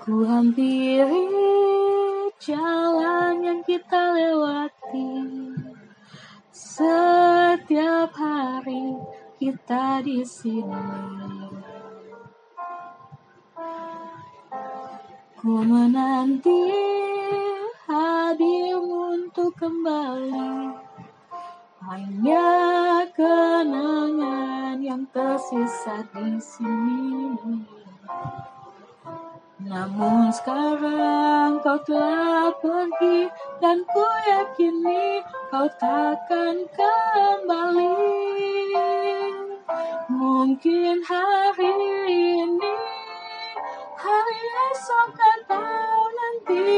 Ku hampiri jalan yang kita lewati. Setiap hari kita di sini. Ku menanti hadirmu untuk kembali. Hanya kenangan yang tersisa di sini namun sekarang kau telah pergi dan ku yakini kau takkan kembali. Mungkin hari ini, hari esok atau nanti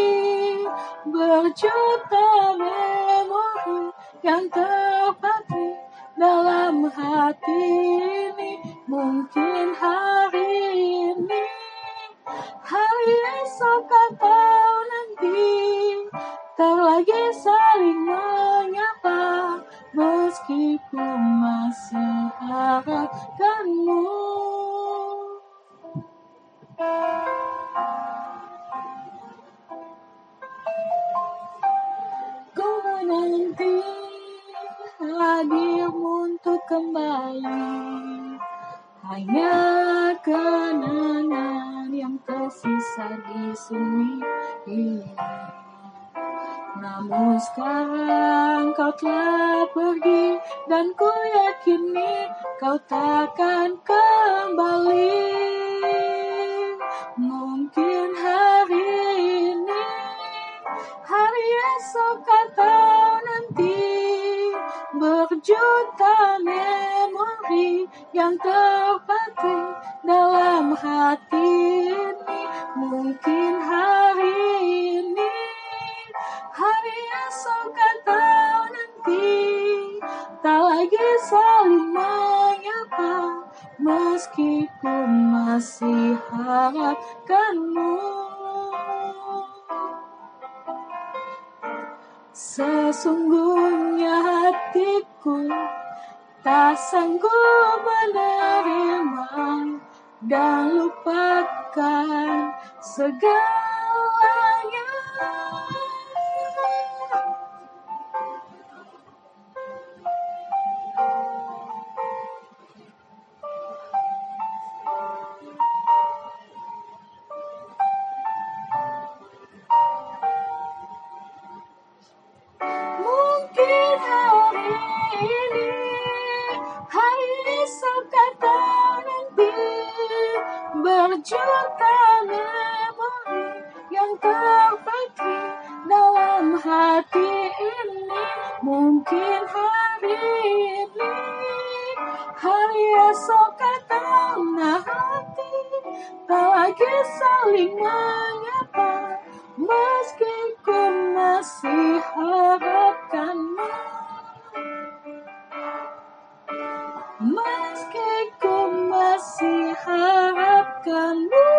berjuta memori yang terpatri dalam hati ini. Mungkin hari hari esok atau nanti tak lagi saling menyapa? Meskipun masih harapkanmu. Ku menanti hadirmu untuk kembali. Hanya yang tersisa di sini. Namun sekarang kau telah pergi dan ku yakini kau takkan kembali. Mungkin hari ini, hari esok atau nanti berjuta memori yang terpatri dalam hati. Mungkin hari ini, hari esok atau nanti tak lagi saling menyapa meskipun masih harapkanmu. Sesungguhnya hatiku tak sanggup menerima dan lupakan segalanya. Yang terpatri dalam hati ini. Mungkin hari ini, hari esok atau nanti tak lagi saling menyapa meski ku masih harapkanmu. Meski ku masih harapkanmu